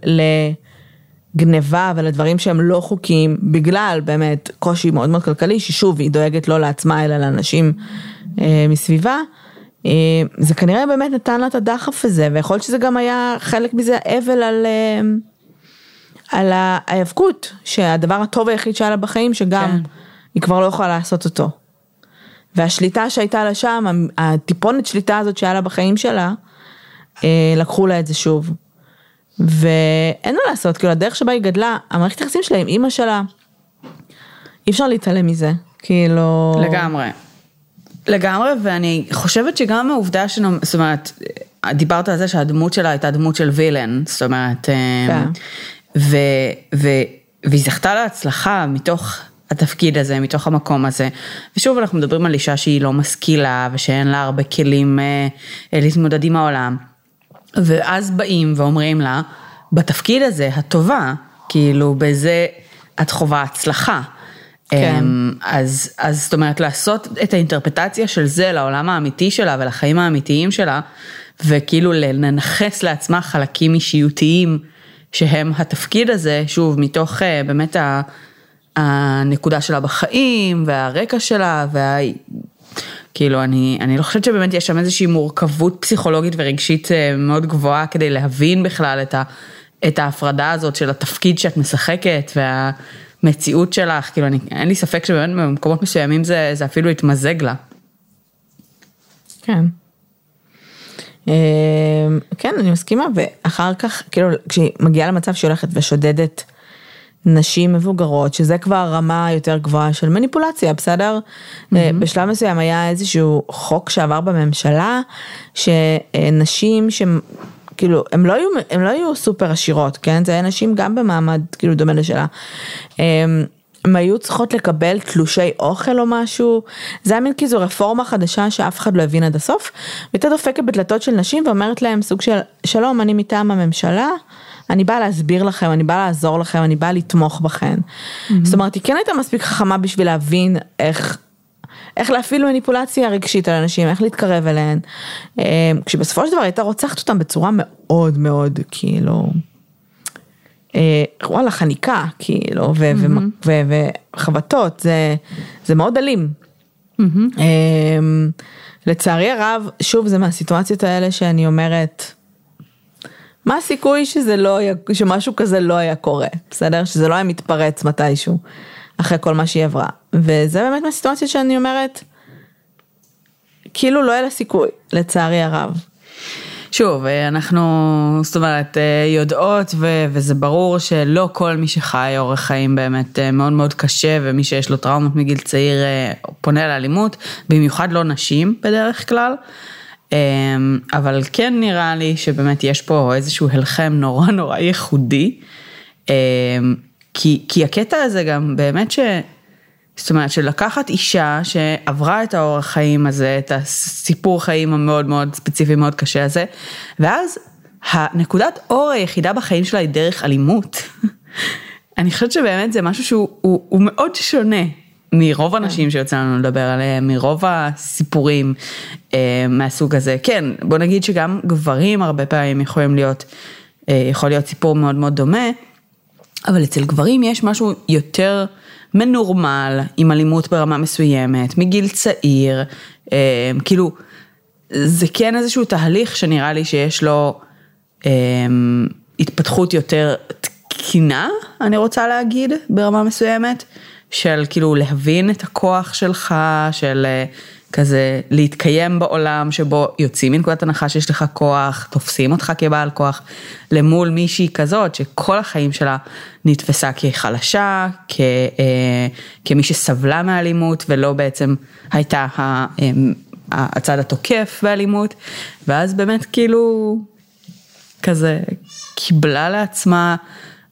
לגניבה ולדברים שהם לא חוקיים, בגלל באמת קושי מאוד מאוד כלכלי, ששוב, היא דואגת לא לעצמה אלא לאנשים אה, מסביבה, זה כנראה באמת נתן לה את הדחף הזה, ויכול להיות שזה גם היה חלק מזה אבל על, אה, על ההיאבקות, שהדבר הטוב היחיד שהיה לה בחיים, שגם כן. היא כבר לא יכולה לעשות אותו. והשליטה שהייתה לה שם, הטיפונת שליטה הזאת שהיה לה בחיים שלה, אה, לקחו לה את זה שוב. ואין מה לעשות, כאילו הדרך שבה היא גדלה, המערכת היחסים שלה עם אימא שלה, אי אפשר להתעלם מזה, כאילו... לגמרי. לגמרי, ואני חושבת שגם העובדה שלנו, זאת אומרת, דיברת על זה שהדמות שלה הייתה דמות של וילן, זאת אומרת, אה, כן. ו, ו, והיא זכתה להצלחה מתוך התפקיד הזה, מתוך המקום הזה. ושוב, אנחנו מדברים על אישה שהיא לא משכילה, ושאין לה הרבה כלים אה, להתמודד עם העולם. ואז באים ואומרים לה, בתפקיד הזה, הטובה, כאילו, בזה את חווה הצלחה. כן. אמ, אז, אז זאת אומרת לעשות את האינטרפטציה של זה לעולם האמיתי שלה ולחיים האמיתיים שלה, וכאילו לנכס לעצמה חלקים אישיותיים שהם התפקיד הזה, שוב, מתוך אה, באמת הנקודה שלה בחיים והרקע שלה וה... כאילו אני, אני לא חושבת שבאמת יש שם איזושהי מורכבות פסיכולוגית ורגשית אה, מאוד גבוהה כדי להבין בכלל את, ה, את ההפרדה הזאת של התפקיד שאת משחקת וה... המציאות שלך, כאילו אני, אין לי ספק שבאמת במקומות מסוימים זה, זה אפילו התמזג לה. כן. אמ, כן, אני מסכימה, ואחר כך, כאילו, כשהיא מגיעה למצב שהיא הולכת ושודדת נשים מבוגרות, שזה כבר רמה יותר גבוהה של מניפולציה, בסדר? Mm-hmm. בשלב מסוים היה איזשהו חוק שעבר בממשלה, שנשים כאילו, הם לא היו, הם לא היו סופר עשירות, כן? זה היה נשים גם במעמד כאילו דומה לשלה. אמ, הם היו צריכות לקבל תלושי אוכל או משהו, זה היה מין כזו רפורמה חדשה שאף אחד לא הבין עד הסוף, והייתה דופקת בדלתות של נשים ואומרת להם סוג של שלום אני מטעם הממשלה, אני באה להסביר לכם, אני באה לעזור לכם, אני באה לתמוך בכם. Mm-hmm. זאת אומרת היא כן הייתה מספיק חכמה בשביל להבין איך איך להפעיל מניפולציה רגשית על אנשים, איך להתקרב אליהן. אה, כשבסופו של דבר הייתה רוצחת אותם בצורה מאוד מאוד כאילו, אה, וואלה חניקה כאילו, וחבטות, זה, זה מאוד אלים. Mm-hmm. לצערי הרב, שוב זה מהסיטואציות האלה שאני אומרת, מה הסיכוי שזה לא היה, שמשהו כזה לא היה קורה, בסדר? שזה לא היה מתפרץ מתישהו. אחרי כל מה שהיא עברה. וזה באמת מהסיטואציה שאני אומרת, כאילו לא היה לה סיכוי, לצערי הרב. שוב, אנחנו, זאת אומרת, יודעות ו- וזה ברור שלא כל מי שחי אורח חיים באמת מאוד מאוד קשה ומי שיש לו טראומות מגיל צעיר פונה לאלימות, במיוחד לא נשים בדרך כלל. אבל כן נראה לי שבאמת יש פה איזשהו הלחם נורא נורא ייחודי. כי, כי הקטע הזה גם באמת ש... זאת אומרת שלקחת אישה שעברה את האורח חיים הזה, את הסיפור חיים המאוד מאוד ספציפי מאוד קשה הזה, ואז הנקודת אור היחידה בחיים שלה היא דרך אלימות. אני חושבת שבאמת זה משהו שהוא הוא, הוא מאוד שונה מרוב הנשים שיוצא לנו לדבר עליהם, מרוב הסיפורים אה, מהסוג הזה. כן, בוא נגיד שגם גברים הרבה פעמים יכולים להיות, אה, יכול להיות סיפור מאוד מאוד דומה. אבל אצל גברים יש משהו יותר מנורמל, עם אלימות ברמה מסוימת, מגיל צעיר, אה, כאילו, זה כן איזשהו תהליך שנראה לי שיש לו אה, התפתחות יותר תקינה, אני רוצה להגיד, ברמה מסוימת, של כאילו להבין את הכוח שלך, של אה, כזה להתקיים בעולם שבו יוצאים מנקודת הנחה שיש לך כוח, תופסים אותך כבעל כוח, למול מישהי כזאת שכל החיים שלה נתפסה כחלשה, כ, אה, כמי שסבלה מאלימות ולא בעצם הייתה אה, הצד התוקף באלימות, ואז באמת כאילו כזה קיבלה לעצמה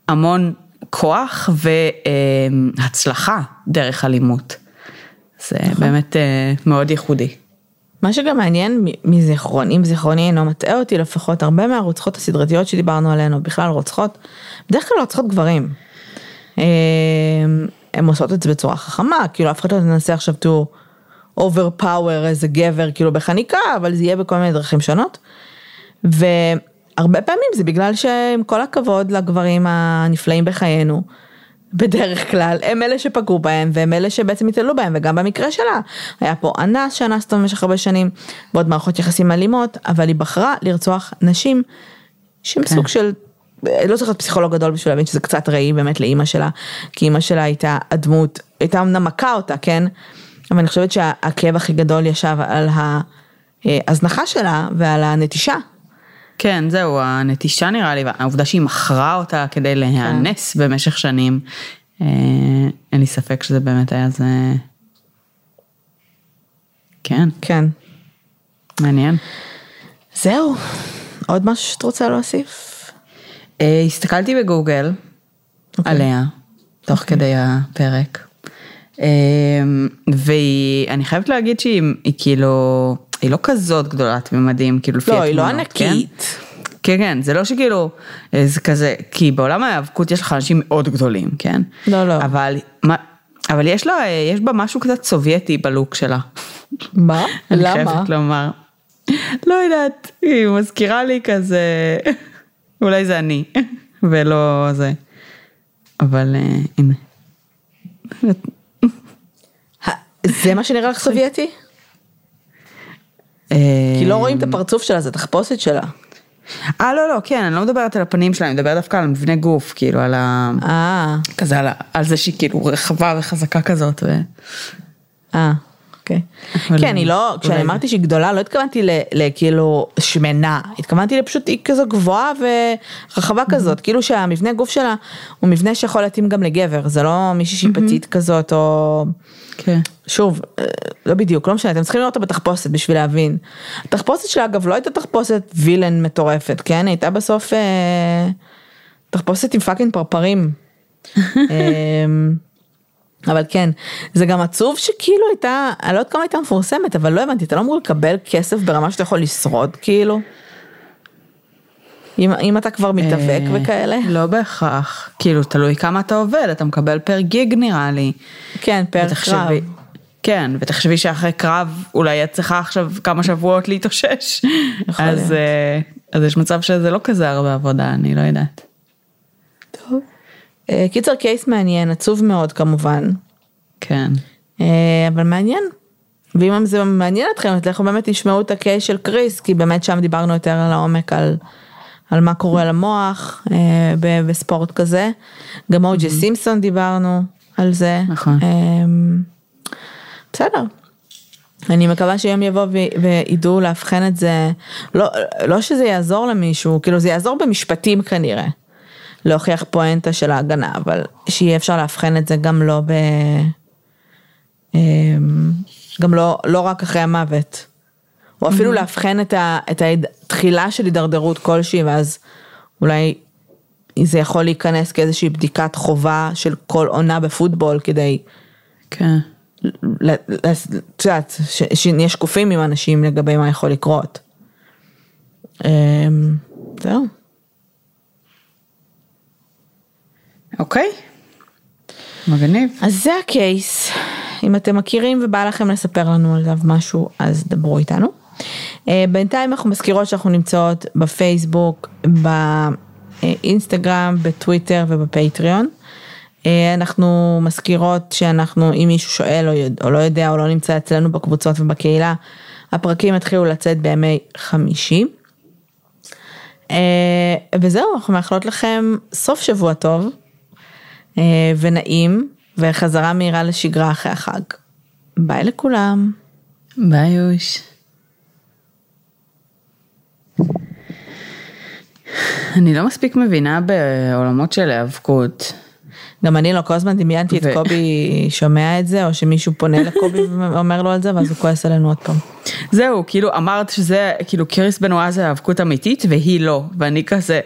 המון כוח והצלחה דרך אלימות. זה נכון. באמת uh, מאוד ייחודי. מה שגם מעניין מזיכרוני, אם זיכרוני אינו מטעה אותי לפחות, הרבה מהרוצחות הסדרתיות שדיברנו עליהן, או בכלל רוצחות, בדרך כלל רוצחות גברים. הן עושות את זה בצורה חכמה, כאילו אף אחד לא תנסה עכשיו to overpower איזה גבר כאילו בחניקה, אבל זה יהיה בכל מיני דרכים שונות. והרבה פעמים זה בגלל שעם כל הכבוד לגברים הנפלאים בחיינו, בדרך כלל, הם אלה שפגעו בהם והם אלה שבעצם התעללו בהם וגם במקרה שלה. היה פה אנס שאנס אותו במשך הרבה שנים ועוד מערכות יחסים אלימות, אבל היא בחרה לרצוח נשים שהם כן. סוג של, לא צריך להיות פסיכולוג גדול בשביל להבין שזה קצת ראי באמת לאימא שלה, כי אימא שלה הייתה הדמות, הייתה אמנם מכה אותה, כן? אבל אני חושבת שהכאב הכי גדול ישב על ההזנחה שלה ועל הנטישה כן, זהו, הנטישה נראה לי, העובדה שהיא מכרה אותה כדי להיאנס כן. במשך שנים, אה, אין לי ספק שזה באמת היה זה... כן. כן. מעניין. זהו, עוד משהו שאת רוצה להוסיף? אה, הסתכלתי בגוגל okay. אוקיי. עליה, תוך okay. אוקיי. כדי הפרק. אה, ואני חייבת להגיד שהיא כאילו... היא לא כזאת גדולת ממדים, כאילו לפי התמונות, לא, היא לא ענקית. כן? כן, כן, זה לא שכאילו, זה כזה, כי בעולם ההיאבקות יש לך אנשים מאוד גדולים, כן? לא, לא. אבל, מה, אבל יש לה, יש בה משהו קצת סובייטי בלוק שלה. מה? אני למה? אני חייבת לומר. לא יודעת, היא מזכירה לי כזה, אולי זה אני, ולא זה. אבל הנה. זה מה שנראה לך סובייטי? כי לא רואים את הפרצוף שלה, זה תחפושת שלה. אה לא לא כן אני לא מדברת על הפנים שלה אני מדברת דווקא על מבנה גוף כאילו על ה... אה. כזה על, על זה שהיא כאילו רחבה וחזקה כזאת. ו... אה. אוקיי. כן, היא לא, כשאני אמרתי שהיא גדולה, לא התכוונתי לכאילו שמנה, התכוונתי לפשוט היא כזו גבוהה ורחבה כזאת, כאילו שהמבנה גוף שלה הוא מבנה שיכול להתאים גם לגבר, זה לא מישהי שהיא פתית כזאת או... כן. שוב, אה, לא בדיוק, לא משנה, אתם צריכים לראות אותה בתחפושת בשביל להבין. התחפושת שלה אגב לא הייתה תחפושת villain מטורפת, כן? הייתה בסוף אה, תחפושת עם fucking פרפרים. אבל כן, זה גם עצוב שכאילו הייתה, אני לא יודעת כמה הייתה מפורסמת, אבל לא הבנתי, אתה לא אמור לקבל כסף ברמה שאתה יכול לשרוד כאילו? אם, אם אתה כבר מתאבק אה, וכאלה? לא בהכרח, כאילו תלוי כמה אתה עובד, אתה מקבל פר גיג נראה לי. כן, פר ותחשבי- קרב. כן, ותחשבי שאחרי קרב אולי את צריכה עכשיו כמה שבועות להתאושש. אז, להיות. אה, אז יש מצב שזה לא כזה הרבה עבודה, אני לא יודעת. אה, קיצר קייס מעניין, עצוב מאוד כמובן, כן. אה, אבל מעניין. ואם זה מעניין אתכם, אז לכו באמת תשמעו את הקייס של קריס, כי באמת שם דיברנו יותר על העומק על, על מה קורה למוח אה, ב- בספורט כזה. גם אוג'י סימפסון דיברנו על זה. נכון. אה, בסדר. אני מקווה שיום יבוא ו- וידעו לאבחן את זה, לא, לא שזה יעזור למישהו, כאילו זה יעזור במשפטים כנראה, להוכיח פואנטה של ההגנה, אבל שיהיה אפשר לאבחן את זה גם לא ב... אמ, גם לא, לא רק אחרי המוות, או אפילו לאבחן את, ה, את התחילה של הידרדרות כלשהי, ואז אולי זה יכול להיכנס כאיזושהי בדיקת חובה של כל עונה בפוטבול כדי כן. את יודעת, שנהיה שקופים עם אנשים לגבי מה יכול לקרות. אמ, זהו. אוקיי. מגניב. אז זה הקייס. אם אתם מכירים ובא לכם לספר לנו עליו משהו, אז דברו איתנו. אה, בינתיים אנחנו מזכירות שאנחנו נמצאות בפייסבוק, באינסטגרם, בטוויטר ובפטריון. אה, אנחנו מזכירות שאנחנו, אם מישהו שואל או, יודע, או לא יודע או לא נמצא אצלנו בקבוצות ובקהילה, הפרקים יתחילו לצאת בימי חמישי. אה, וזהו, אנחנו מאחלות לכם סוף שבוע טוב ונעים וחזרה מהירה לשגרה אחרי החג. ביי לכולם. ביי יוש. אני לא מספיק מבינה בעולמות של היאבקות. גם אני לא, כל הזמן דמיינתי את ו- קובי שומע את זה, או שמישהו פונה לקובי ואומר לו על זה, ואז הוא כועס עלינו עוד פעם. זהו, כאילו אמרת שזה, כאילו קריס בנועה זה היאבקות אמיתית והיא לא, ואני כזה,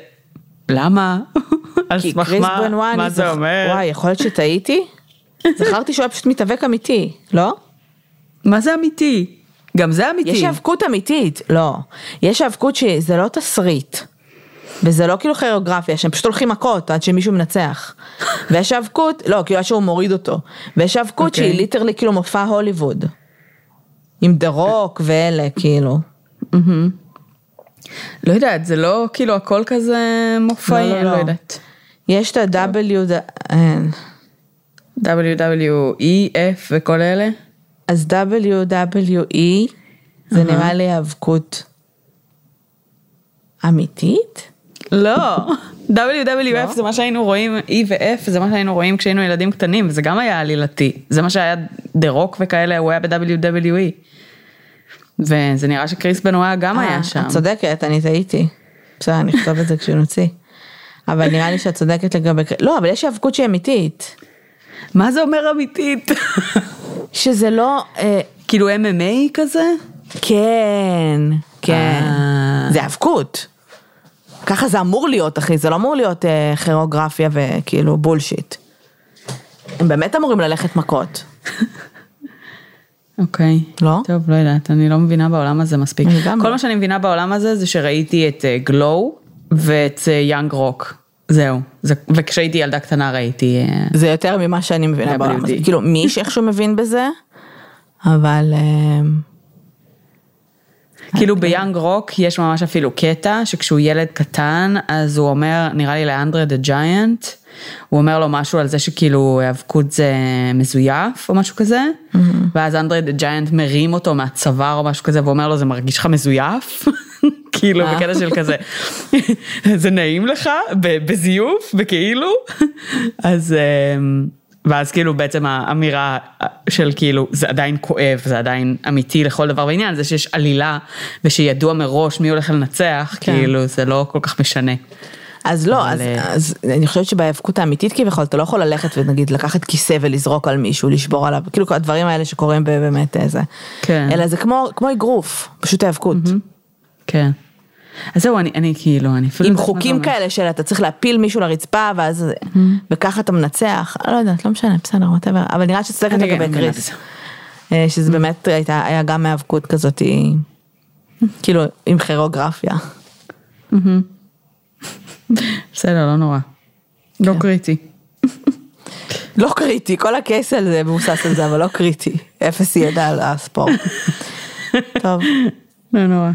למה? על סמך מה, בנואה, מה זה זוכ- אומר? וואי, יכול להיות שטעיתי? זכרתי שהוא היה פשוט מתאבק אמיתי, לא? מה זה אמיתי? גם זה אמיתי. יש האבקות אמיתית, לא. יש האבקות שזה לא תסריט. וזה לא כאילו כוריאוגרפיה, שהם פשוט הולכים מכות עד שמישהו מנצח. ויש האבקות, לא, כאילו עד שהוא מוריד אותו. ויש האבקות אוקיי. שהיא literally כאילו מופע הוליווד. עם דה רוק ואלה, כאילו. לא יודעת, זה לא כאילו הכל כזה מופעי, לא, לא, אני לא לא. יודעת. יש את ה-W, אין. WWE, F וכל אלה? אז WWE, זה נראה לי האבקות אמיתית? לא. WWF זה מה שהיינו רואים, E ו-F זה מה שהיינו רואים כשהיינו ילדים קטנים, וזה גם היה עלילתי. זה מה שהיה דה רוק וכאלה, הוא היה ב-WWE. וזה נראה שקריס בנועה גם אה, היה שם. את צודקת, אני טעיתי. בסדר, אני אכתוב את זה כשנוציא. אבל נראה לי שאת צודקת לגבי... לא, אבל יש האבקות שהיא אמיתית. מה זה אומר אמיתית? שזה לא... אה, כאילו MMA כזה? כן, כן. אה. זה האבקות. ככה זה אמור להיות, אחי, זה לא אמור להיות אה, כירוגרפיה וכאילו בולשיט. הם באמת אמורים ללכת מכות. אוקיי. לא? טוב, לא יודעת, אני לא מבינה בעולם הזה מספיק. כל לא. מה שאני מבינה בעולם הזה זה שראיתי את גלו ואת יאנג רוק. זהו. זה- וכשהייתי ילדה קטנה ראיתי... אה, זה יותר ממה שאני מבינה. בעולם הזה. כאילו, מי שאיכשהו מבין בזה, אבל... אה, כאילו ביאנג רוק יש ממש אפילו קטע שכשהוא ילד קטן אז הוא אומר נראה לי לאנדרה דה ג'יינט הוא אומר לו משהו על זה שכאילו היאבקות זה מזויף או משהו כזה ואז אנדרה דה ג'יינט מרים אותו מהצוואר או משהו כזה ואומר לו זה מרגיש לך מזויף כאילו אה. בקטע של כזה זה נעים לך בזיוף בכאילו אז אמ, ואז כאילו בעצם האמירה של כאילו זה עדיין כואב זה עדיין אמיתי לכל דבר ועניין זה שיש עלילה ושידוע מראש מי הולך לנצח כן. כאילו זה לא כל כך משנה. אז לא, אבל, אז, אה, אז אני חושבת שבהיאבקות האמיתית כביכול, אתה לא יכול ללכת ונגיד לקחת כיסא ולזרוק על מישהו, לשבור עליו, כאילו כל הדברים האלה שקורים באמת איזה. כן. אלא זה כמו, כמו אגרוף, פשוט היאבקות. כן. אז זהו, אני, אני כאילו, אני אפילו... עם לא חוקים אומר. כאלה של אתה צריך להפיל מישהו לרצפה ואז, וככה אתה מנצח, אני לא יודעת, לא משנה, בסדר, whatever, אבל נראה שצודקת אני לגבי קריס. אה, שזה באמת הייתה, היה גם מאבקות כזאת, כאילו עם כוריאוגרפיה. בסדר, לא נורא. לא כן. קריטי. לא קריטי, כל הקייס על זה מבוסס על זה, אבל לא קריטי. אפס ידע על הספורט. טוב, לא נורא.